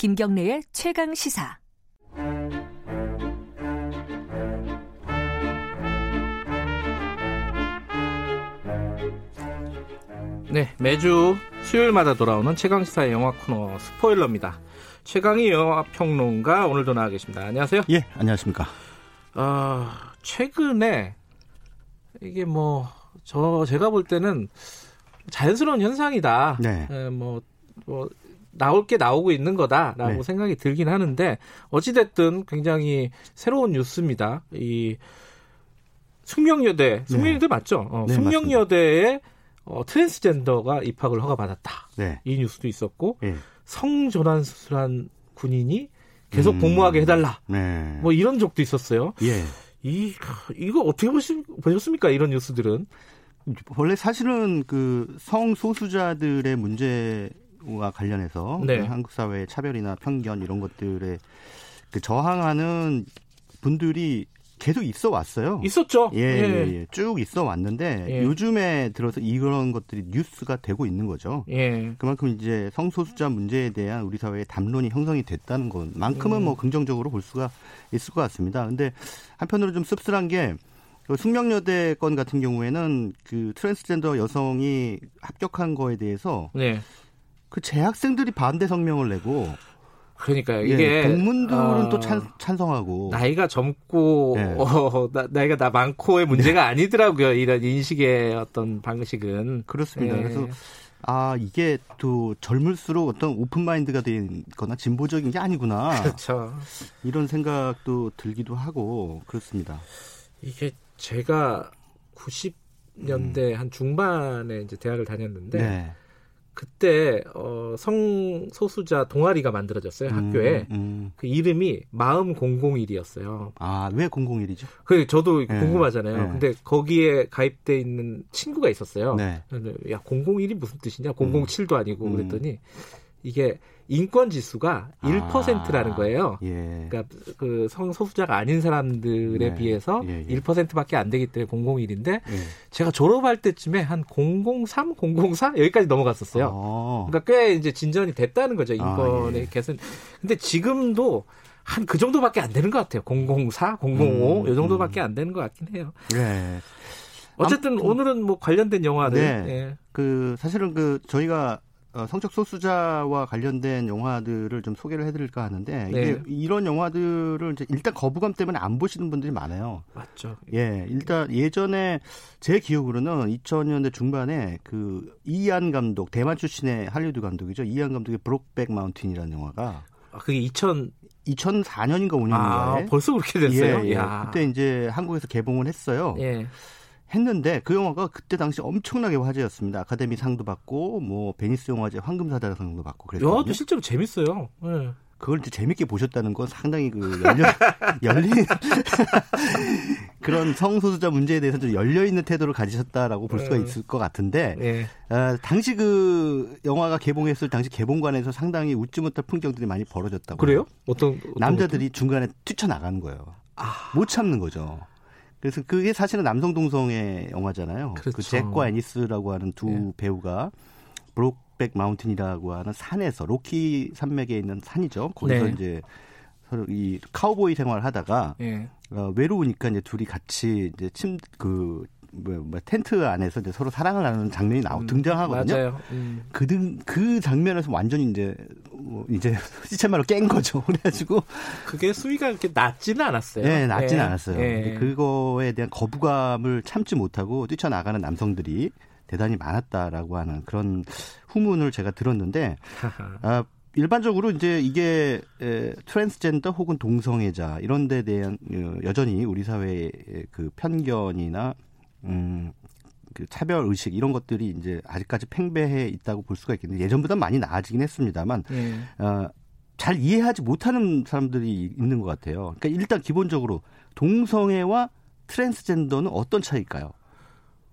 김경래의 최강 시사. 네, 매주 수요일마다 돌아오는 최강 시사의 영화 코너 스포일러입니다. 최강희 영화 평론가 오늘도 나와 계십니다. 안녕하세요. 예, 안녕하십니까. 아, 최근에 이게 뭐 저 제가 볼 때는 자연스러운 현상이다. 네. 에, 뭐, 뭐 나올 게 나오고 있는 거다라고 네. 생각이 들긴 하는데 어찌됐든 굉장히 새로운 뉴스입니다. 이 숙명여대, 숙명여대 맞죠? 어, 네, 숙명여대에 어, 트랜스젠더가 입학을 허가받았다. 네. 이 뉴스도 있었고 예. 성전환 수술한 군인이 계속 음. 복무하게 해달라. 네. 뭐 이런 적도 있었어요. 예. 이 이거 어떻게 보시, 보셨습니까? 이런 뉴스들은 원래 사실은 그 성소수자들의 문제 와 관련해서 네. 그 한국 사회의 차별이나 편견 이런 것들에 그 저항하는 분들이 계속 있어 왔어요. 있었죠. 예, 예, 예. 쭉 있어 왔는데 예. 요즘에 들어서 이런 것들이 뉴스가 되고 있는 거죠. 예. 그만큼 이제 성소수자 문제에 대한 우리 사회의 담론이 형성이 됐다는 것만큼은 음. 뭐 긍정적으로 볼 수가 있을 것 같습니다. 근데 한편으로 좀 씁쓸한 게그 숙명여대 건 같은 경우에는 그 트랜스젠더 여성이 합격한 거에 대해서 네. 그 재학생들이 반대 성명을 내고 그러니까요. 예, 이게 동문들은 어, 또 찬, 찬성하고 나이가 젊고 네. 어, 나, 나이가 나 많고의 문제가 아니더라고요. 이런 인식의 어떤 방식은 그렇습니다. 예. 그래서 아 이게 또 젊을수록 어떤 open mind가 되거나 진보적인 게 아니구나 그렇죠. 이런 생각도 들기도 하고 그렇습니다. 이게 제가 90년대 한 중반에 이제 대학을 다녔는데 음. 네. 그때 어, 성소수자 동아리가 만들어졌어요 학교에 음, 음. 그 이름이 마음 001이었어요. 아왜 001이죠? 그 저도 네. 궁금하잖아요. 네. 근데 거기에 가입돼 있는 친구가 있었어요. 네. 야 001이 무슨 뜻이냐? 007도 아니고 음. 그랬더니 이게 인권 지수가 1%라는 아. 거예요. 예. 그러니까 그 성소수자가 아닌 사람들에 네. 비해서 예, 예. 1%밖에 안 되기 때문에 001인데 예. 제가 졸업할 때쯤에 한 003, 004 여기까지 넘어갔었어요. 어. 그러니까 꽤 이제 진전이 됐다는 거죠 인권의 아, 예. 개선. 근데 지금도 한 그 정도밖에 안 되는 것 같아요. 004, 005 음, 이 정도밖에 안 되는 것 같긴 해요. 네. 어쨌든 아무튼- 오늘은 뭐 관련된 영화들. 네. 예. 그 사실은 그 저희가 어, 성적 소수자와 관련된 영화들을 좀 소개를 해드릴까 하는데 이게 네. 이런 영화들을 이제 일단 거부감 때문에 안 보시는 분들이 많아요. 맞죠. 예, 일단 예전에 제 기억으로는 2000년대 중반에 그 이안 감독 대만 출신의 할리우드 감독이죠. 이안 감독의 브록백 마운틴이라는 영화가 아, 그게 2000 2004년인가 5년인가에 아, 벌써 그렇게 됐어요. 예, 예. 야. 그때 이제 한국에서 개봉을 했어요. 예. 했는데 그 영화가 그때 당시 엄청나게 화제였습니다. 아카데미 상도 받고 뭐 베니스 영화제 황금사자상도 받고 그랬거든요. 영화도 실제로 재밌어요. 예. 그걸 이제 재밌게 보셨다는 건 상당히 그 열려 열린 그런 성소수자 문제에 대해서 좀 열려 있는 태도를 가지셨다라고 볼 수가 음. 있을 것 같은데 예. 아, 당시 그 영화가 개봉했을 당시 개봉관에서 상당히 웃지 못할 풍경들이 많이 벌어졌다고. 그래요? 어떤, 어떤 남자들이 중간에 뛰쳐나가는 거예요. 아. 못 참는 거죠. 그래서 그게 사실은 남성 동성애 영화잖아요. 그 그렇죠. 잭과 애니스라고 하는 두 예. 배우가 브록백 마운틴이라고 하는 산에서 로키 산맥에 있는 산이죠. 거기서 네. 이제 서로 이 카우보이 생활을 하다가 예. 어, 외로우니까 이제 둘이 같이 이제 침그 뭐, 뭐 텐트 안에서 이제 서로 사랑을 나누는 장면이 나오 음, 등장하거든요. 맞아요. 음. 그, 등, 그 장면에서 완전히 이제, 뭐 이제, 시쳇말로 깬 거죠. 그래가지고, 그게 수위가 그렇게 낮지는 않았어요. 예, 낮지는 예. 않았어요. 예. 근데 그거에 대한 거부감을 참지 못하고 뛰쳐나가는 남성들이 대단히 많았다라고 하는 그런 후문을 제가 들었는데, 아, 일반적으로 이제 이게 에, 트랜스젠더 혹은 동성애자 이런 데 대한 어, 여전히 우리 사회의 그 편견이나 음, 그 차별 의식 이런 것들이 이제 아직까지 팽배해 있다고 볼 수가 있겠는데 예전보다 많이 나아지긴 했습니다만 예. 어, 잘 이해하지 못하는 사람들이 있는 것 같아요. 그러니까 일단 기본적으로 동성애와 트랜스젠더는 어떤 차이일까요?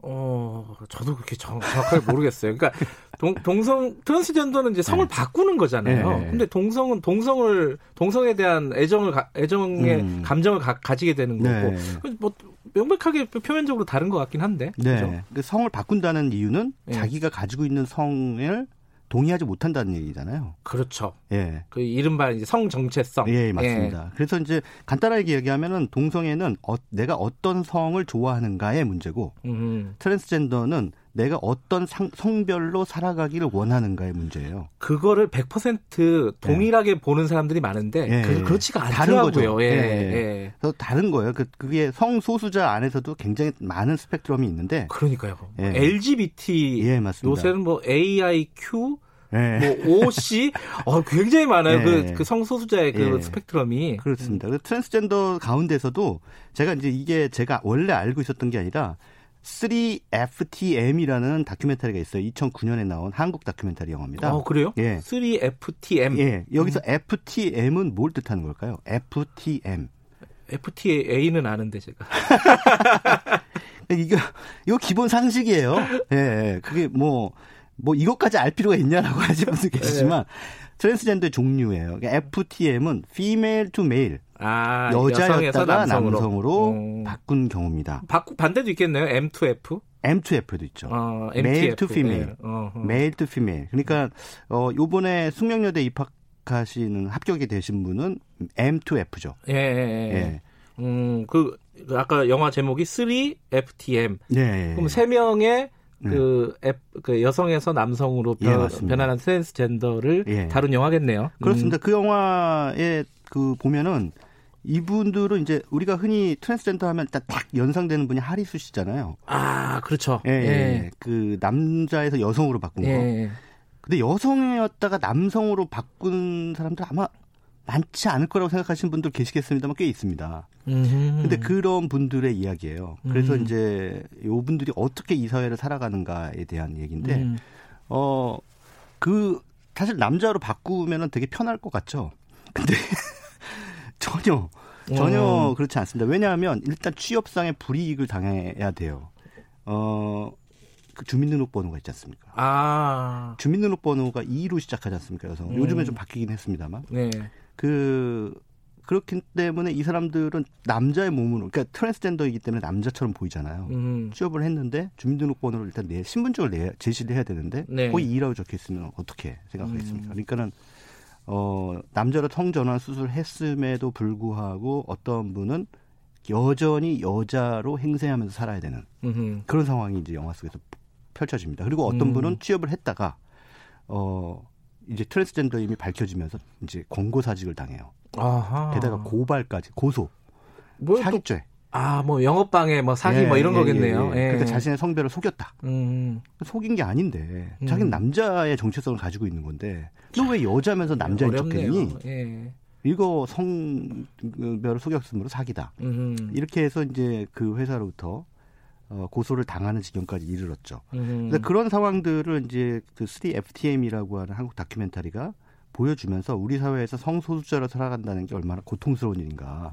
어, 저도 그렇게 정, 정확하게 모르겠어요. 그러니까 동, 동성 트랜스젠더는 이제 성을 네. 바꾸는 거잖아요. 네. 근데 동성은 동성을 동성에 대한 애정을 가- 애정의 음. 감정을 가, 지게 되는 거고 네. 뭐 명백하게 표면적으로 다른 것 같긴 한데. 네. 그죠? 그 성을 바꾼다는 이유는 네. 자기가 가지고 있는 성을 동의하지 못한다는 얘기잖아요. 그렇죠. 예. 그 이른바 이제 성 정체성. 예, 맞습니다. 예. 그래서 이제 간단하게 얘기하면은 동성애는 어, 내가 어떤 성을 좋아하는가의 문제고 음. 트랜스젠더는 내가 어떤 상, 성별로 살아가기를 원하는가의 문제예요. 그거를 100% 동일하게 네. 보는 사람들이 많은데 예, 그, 그렇지가 않더라고요. 예, 예. 예. 그래서 다른 거예요. 그, 그게 성소수자 안에서도 굉장히 많은 스펙트럼이 있는데 그러니까요. 예. LGBT 예, 맞습니다. 요새는 뭐 AIQ 네. 뭐 OC 어 굉장히 많아요. 그, 네. 그, 그 성소수자의 그 네. 스펙트럼이 그렇습니다. 그 트랜스젠더 가운데서도 제가 이제 이게 제가 원래 알고 있었던 게 아니라 3FTM이라는 다큐멘터리가 있어요. 2009년에 나온 한국 다큐멘터리 영화입니다. 어, 그래요? 예. 3FTM. 예. 여기서 음. FTM은 뭘 뜻하는 걸까요? FTM. FTA는 아는데 제가. 이거 이거 기본 상식이에요. 예. 예. 그게 뭐뭐 뭐 이것까지 알 필요가 있냐라고 하시는 분도 계시지만 트랜스젠더 종류예요. 그러니까 FTM은 female to male. 아, 여자였다가 남성으로, 음. 바꾼 경우입니다. 바꾸 반대도 있겠네요. M2F. M2F도 있죠. 어, male to female. 네. male to female. 그러니까 어 요번에 숙명여대 입학하시는 합격이 되신 분은 M2F죠. 예, 예, 예. 예. 음, 그 아까 영화 제목이 3FTM. 네. 그럼 세 명의 네. 그, 앱, 그 여성에서 남성으로 변, 예, 변하는 트랜스젠더를 예. 다룬 영화겠네요. 그렇습니다. 음. 그 영화에 그 보면은 이분들은 이제 우리가 흔히 트랜스젠더 하면 딱 연상되는 분이 하리수 씨잖아요. 아, 그렇죠. 예, 예. 예. 그 남자에서 여성으로 바꾼 거. 예. 근데 여성이었다가 남성으로 바꾼 사람들 아마 많지 않을 거라고 생각하시는 분들 계시겠습니다만 꽤 있습니다. 음흠. 근데 그런 분들의 이야기예요. 그래서 음. 이제 요 분들이 어떻게 이 사회를 살아가는가에 대한 얘기인데 음. 어그 사실 남자로 바꾸면은 되게 편할 것 같죠. 근데 전혀 전혀 음. 그렇지 않습니다. 왜냐하면 일단 취업상의 불이익을 당해야 돼요. 어, 그 주민등록번호가 있지 않습니까? 아. 주민등록번호가 2로 시작하지 않습니까? 그래서 음. 요즘에 좀 바뀌긴 했습니다만. 네. 그 그렇기 때문에 이 사람들은 남자의 몸으로 그러니까 트랜스젠더이기 때문에 남자처럼 보이잖아요. 음. 취업을 했는데 주민등록번호를 일단 내 신분증을 내 제시를 해야 되는데 네. 거기 2라고 적혀 있으면 어떻게 생각하겠습니까? 음. 그러니까는 어 남자로 성전환 수술했음에도 불구하고 어떤 분은 여전히 여자로 행세하면서 살아야 되는 음흠. 그런 상황이 이제 영화 속에서 펼쳐집니다. 그리고 어떤 음. 분은 취업을 했다가 어 이제 트랜스젠더임이 밝혀지면서 이제 권고사직을 당해요. 아하. 게다가 고발까지 고소. 뭐 사기죄. 아, 뭐 영업방해, 뭐 사기, 뭐 예, 뭐 이런 예, 거겠네요. 예, 예. 그러니까 자신의 성별을 속였다. 음. 속인 게 아닌데 음. 자기는 남자의 정체성을 가지고 있는 건데 너 왜 여자면서 남자인 척했니? 예. 이거 성별을 속였으므로 사기다. 음. 이렇게 해서 이제 그 회사로부터 어, 고소를 당하는 지경까지 이르렀죠. 음. 그런 상황들을 이제 그 3FTM이라고 하는 한국 다큐멘터리가 보여주면서 우리 사회에서 성소수자로 살아간다는 게 얼마나 고통스러운 일인가라는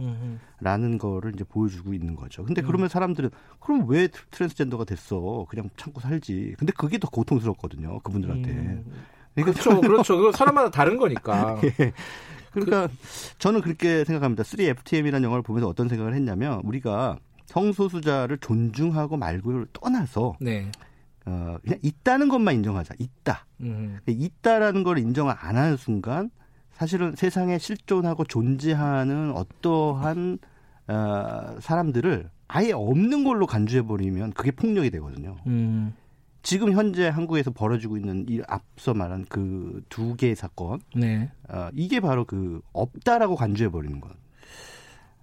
음. 거를 이제 보여주고 있는 거죠. 근데 음. 그러면 사람들은 그럼 왜 트랜스젠더가 됐어? 그냥 참고 살지. 근데 그게 더 고통스럽거든요. 그분들한테. 음. 그러니까 그렇죠, 그렇죠. 그거 사람마다 다른 거니까. 예. 그러니까 그... 저는 그렇게 생각합니다. 3FTM이라는 영화를 보면서 어떤 생각을 했냐면 우리가 성소수자를 존중하고 말고를 떠나서 네. 어, 그냥 있다는 것만 인정하자. 있다. 음. 있다라는 걸 인정 안 하는 순간 사실은 세상에 실존하고 존재하는 어떠한 어, 사람들을 아예 없는 걸로 간주해 버리면 그게 폭력이 되거든요. 음. 지금 현재 한국에서 벌어지고 있는 이 앞서 말한 그 두 개의 사건, 네. 어, 이게 바로 그 없다라고 간주해 버리는 것.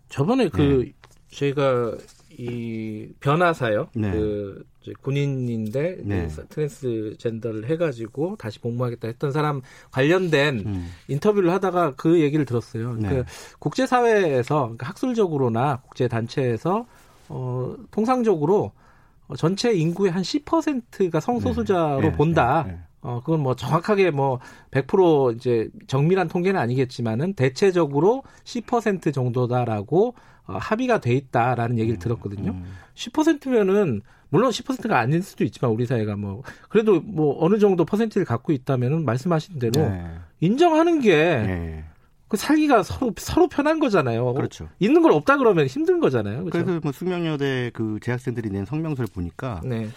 저번에 그 네. 제가 이 변화사요. 네. 그 군인인데 네. 그 트랜스젠더를 해가지고 다시 복무하겠다 했던 사람 관련된 음. 인터뷰를 하다가 그 얘기를 들었어요. 네. 그 국제사회에서 그러니까 학술적으로나 국제 단체에서 어, 통상적으로 전체 인구의 한 10%가 성소수자로 네. 본다. 네. 네. 어, 그건 뭐 정확하게 뭐 100% 이제 정밀한 통계는 아니겠지만은 대체적으로 10% 정도다라고 어, 합의가 돼 있다라는 얘기를 음, 들었거든요. 음. 10%면은 물론 10%가 아닐 수도 있지만 우리 사회가 뭐 그래도 뭐 어느 정도 퍼센트를 갖고 있다면은 말씀하신 대로 네. 인정하는 게 네. 그 살기가 서로 서로 편한 거잖아요. 그렇죠. 있는 걸 없다 그러면 힘든 거잖아요. 그렇죠? 그래서 뭐 숙명여대 그 재학생들이 낸 성명서를 보니까 네.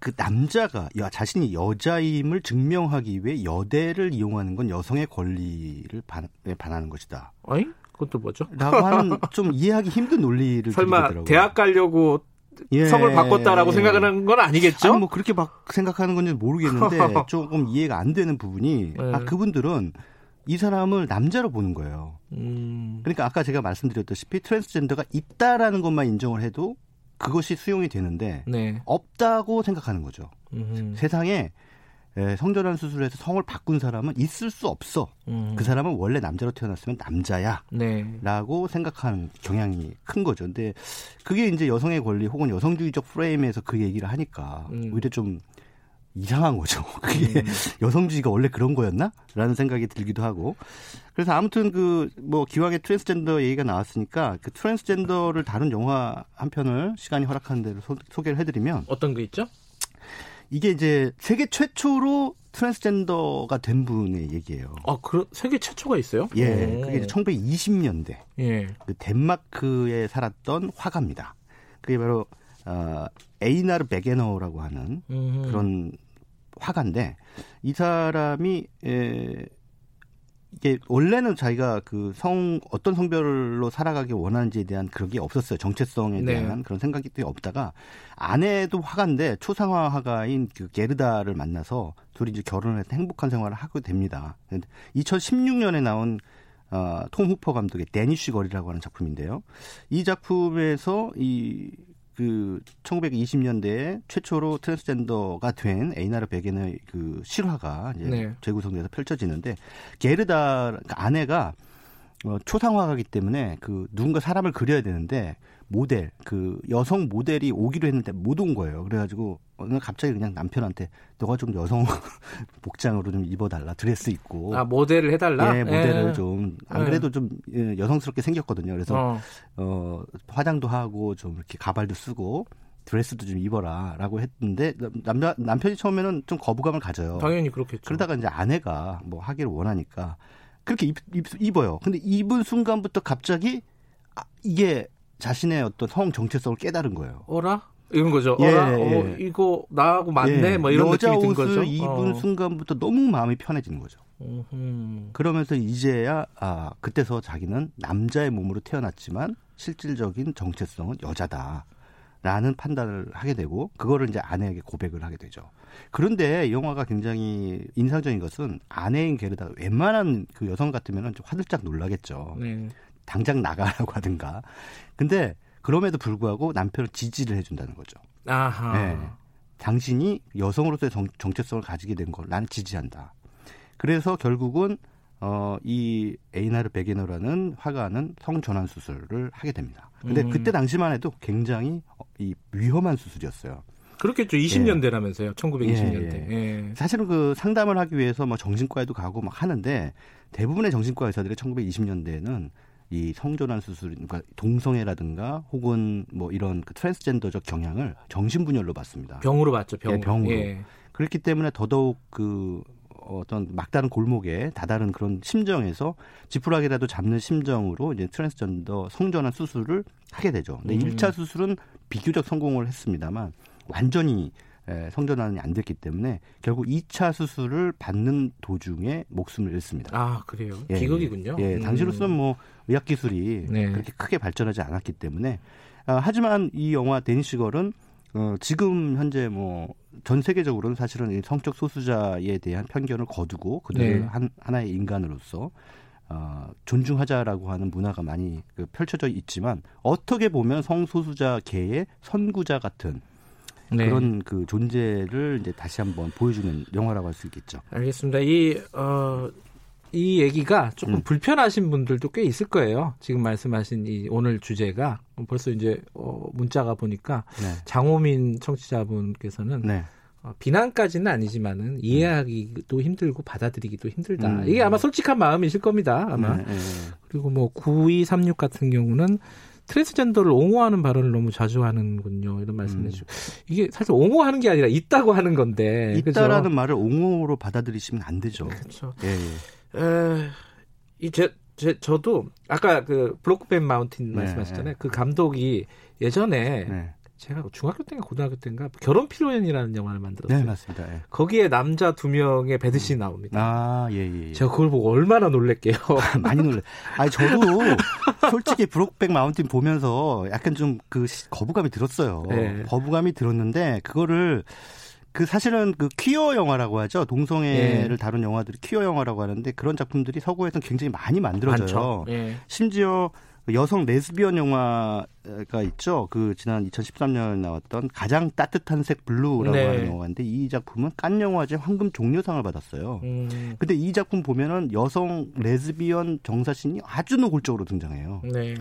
그 남자가 야, 자신이 여자임을 증명하기 위해 여대를 이용하는 건 여성의 권리를 반, 반하는 것이다. 아니? 그것도 뭐죠? 라고 하는 좀 이해하기 힘든 논리를 설마 대학 가려고 예. 성을 바꿨다라고 생각하는 건 아니겠죠? 아니 뭐 그렇게 막 생각하는 건지 모르겠는데 조금 이해가 안 되는 부분이 네. 아 그분들은 이 사람을 남자로 보는 거예요. 음. 그러니까 아까 제가 말씀드렸다시피 트랜스젠더가 있다라는 것만 인정을 해도 그것이 수용이 되는데 네. 없다고 생각하는 거죠. 음흠. 세상에 성전환 수술에서 성을 바꾼 사람은 있을 수 없어. 음. 그 사람은 원래 남자로 태어났으면 남자야. 네. 라고 생각하는 경향이 큰 거죠. 근데 그게 이제 여성의 권리 혹은 여성주의적 프레임에서 그 얘기를 하니까 음. 오히려 좀 이상한 거죠. 그게 음. 여성주의가 원래 그런 거였나? 라는 생각이 들기도 하고. 그래서 아무튼 그 뭐 기왕에 트랜스젠더 얘기가 나왔으니까 그 트랜스젠더를 다룬 영화 한 편을 시간이 허락하는 대로 소, 개를 해드리면 어떤 게 있죠? 이게 이제 세계 최초로 트랜스젠더가 된 분의 얘기예요. 아, 그 세계 최초가 있어요? 예. 오. 그게 이제 1920년대. 예. 그 덴마크에 살았던 화가입니다. 그게 바로 어 에이나르 베게너라고 하는 음흠. 그런 화가인데 이 사람이 에 이게 원래는 자기가 그 성 어떤 성별로 살아가기 원하는지에 대한 그런 게 없었어요. 정체성에 네. 대한 네. 그런 생각이 또 없다가 아내도 화가인데 초상화 화가인 그 게르다를 만나서 둘이 이제 결혼을 해서 행복한 생활을 하게 됩니다. 2016년에 나온 어, 톰 후퍼 감독의 Danish Girl이라고 하는 작품인데요. 이 작품에서 이 그 1920년대에 최초로 트랜스젠더가 된 에이나르 베겐의 그 실화가 이제 네. 재구성돼서 펼쳐지는데 게르다 그 아내가 어, 초상화가기 때문에 그 누군가 사람을 그려야 되는데 모델 그 여성 모델이 오기로 했는데 못 온 거예요. 그래가지고 어느 날 갑자기 그냥 남편한테 너가 좀 여성 복장으로 좀 입어달라 드레스 입고 아 모델을 해달라. 예, 모델을 예. 좀안 그래도 좀 예, 여성스럽게 생겼거든요. 그래서 어. 어 화장도 하고 좀 이렇게 가발도 쓰고 드레스도 좀 입어라라고 했는데 남자 남편이 처음에는 좀 거부감을 가져요. 당연히 그렇겠죠. 그러다가 이제 아내가 뭐 하기를 원하니까 그렇게 입, 입, 입어요. 근데 입은 순간부터 갑자기 아, 이게 자신의 어떤 성 정체성을 깨달은 거예요. 어라? 이런 거죠. 예, 어라? 어, 예. 어, 이거 나하고 맞네. 예. 뭐 이런 여자 느낌이 든 거죠. 입은 어. 순간부터 너무 마음이 편해지는 거죠. 음흠. 그러면서 이제야 아 그때서 자기는 남자의 몸으로 태어났지만 실질적인 정체성은 여자다. 라는 판단을 하게 되고 그거를 이제 아내에게 고백을 하게 되죠. 그런데 이 영화가 굉장히 인상적인 것은 아내인 게르다 웬만한 그 여성 같으면 좀 화들짝 놀라겠죠. 네. 당장 나가라고 하든가. 근데 그럼에도 불구하고 남편을 지지를 해준다는 거죠. 아하. 네. 당신이 여성으로서의 정, 정체성을 가지게 된 걸 나는 지지한다. 그래서 결국은 어, 이 에이나르 베게너라는 화가는 성전환 수술을 하게 됩니다. 근데 음. 그때 당시만 해도 굉장히 이 위험한 수술이었어요. 그렇겠죠. 20년대라면서요. 예. 1920년대. 예, 예. 예. 사실은 그 상담을 하기 위해서 뭐 정신과에도 가고 막 하는데 대부분의 정신과 의사들이 1920년대에는 이 성전환 수술, 그러니까 동성애라든가 혹은 뭐 이런 그 트랜스젠더적 경향을 정신분열로 봤습니다. 병으로 봤죠, 병. 예, 병으로. 예. 그렇기 때문에 더더욱 그 어떤 막다른 골목에 다다른 그런 심정에서 지푸라기라도 잡는 심정으로 이제 트랜스젠더 성전환 수술을 하게 되죠. 근데 음. 1차 수술은 비교적 성공을 했습니다만 완전히 성전환이 안 됐기 때문에 결국 2차 수술을 받는 도중에 목숨을 잃습니다. 아 그래요? 예, 비극이군요. 예, 음. 당시로서는 뭐 의학 기술이 네. 그렇게 크게 발전하지 않았기 때문에 아, 하지만 이 영화 데니시걸은 어, 지금 현재 뭐 전 세계적으로는 사실은 이 성적 소수자에 대한 편견을 거두고 그들을 네. 한, 하나의 인간으로서 어, 존중하자라고 하는 문화가 많이 그 펼쳐져 있지만 어떻게 보면 성소수자계의 선구자 같은 네. 그런 그 존재를 이제 다시 한번 보여주는 영화라고 할 수 있겠죠. 알겠습니다. 이 어, 이 얘기가 조금 음. 불편하신 분들도 꽤 있을 거예요. 지금 말씀하신 이 오늘 주제가 벌써 이제 어, 문자가 보니까 네. 장호민 청취자분께서는 네. 어, 비난까지는 아니지만은 이해하기도 힘들고 받아들이기도 힘들다. 음. 이게 아마 솔직한 마음이실 겁니다. 아마. 네, 네, 네. 그리고 뭐 9236 같은 경우는 트랜스젠더를 옹호하는 발언을 너무 자주 하는군요. 이런 말씀해 음. 주시고. 이게 사실 옹호하는 게 아니라 있다고 하는 건데. 있다라는 그죠? 말을 옹호로 받아들이시면 안 되죠. 그렇죠. 예, 예. 에, 이 제, 제, 저도 아까 그 블록벤 마운틴 네, 말씀하셨잖아요. 네. 그 감독이 예전에 네. 제가 중학교 때인가 고등학교 때인가 결혼 피로연이라는 영화를 만들었어요. 네, 맞습니다. 예. 거기에 남자 두 명의 배드신이 나옵니다. 아, 예, 예, 예. 제가 그걸 보고 얼마나 놀랬게요. 많이 놀래. 아니 저도 솔직히 브록백 마운틴 보면서 약간 좀 그 거부감이 들었어요. 네. 거부감이 들었는데 그거를 그 사실은 그 퀴어 영화라고 하죠. 동성애를 예. 다룬 영화들이 퀴어 영화라고 하는데 그런 작품들이 서구에서는 굉장히 많이 만들어져요. 예. 심지어 여성 레즈비언 영화가 있죠. 그 지난 2013년 나왔던 가장 따뜻한 색 블루라고 네. 하는 영화인데 이 작품은 칸 영화제 황금 종려상을 받았어요. 음. 근데 이 작품 보면은 여성 레즈비언 정사신이 아주 노골적으로 등장해요. 네.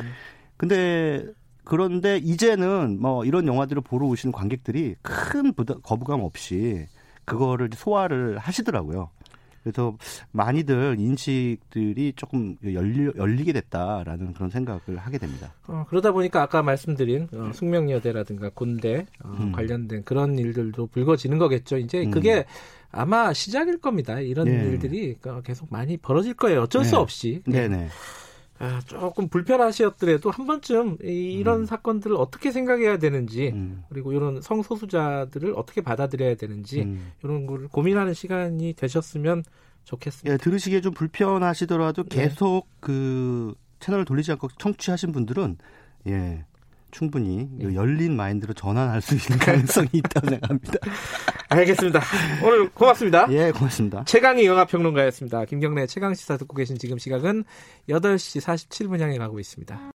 근데 그런데 이제는 뭐 이런 영화들을 보러 오시는 관객들이 큰 부담, 거부감 없이 그거를 소화를 하시더라고요. 그래서 많이들 인식들이 조금 열리, 열리게 됐다라는 그런 생각을 하게 됩니다. 어, 그러다 보니까 아까 말씀드린 어, 숙명여대라든가 군대 어, 음. 관련된 그런 일들도 불거지는 거겠죠. 이제 음. 그게 아마 시작일 겁니다. 이런 네. 일들이 계속 많이 벌어질 거예요. 어쩔 네. 수 없이. 네네. 아, 조금 불편하시었더라도 한 번쯤 이, 런 음. 사건들을 어떻게 생각해야 되는지 음. 그리고 이런 성소수자들을 어떻게 받아들여야 되는지 음. 이런 걸 고민하는 시간이 되셨으면 좋겠습니다. 예, 들으시기에 좀 불편하시더라도 네. 계속 네. 그 채널을 돌리지 않고 청취하신 분들은 예. 충분히 네. 열린 마인드로 전환할 수 있는 가능성이 있다고 생각합니다. 알겠습니다. 오늘 고맙습니다. 예, 고맙습니다. 최강희 영화평론가였습니다. 김경래 최강 시사 듣고 계신 지금 시각은 8시 47분 향해 가고 있습니다.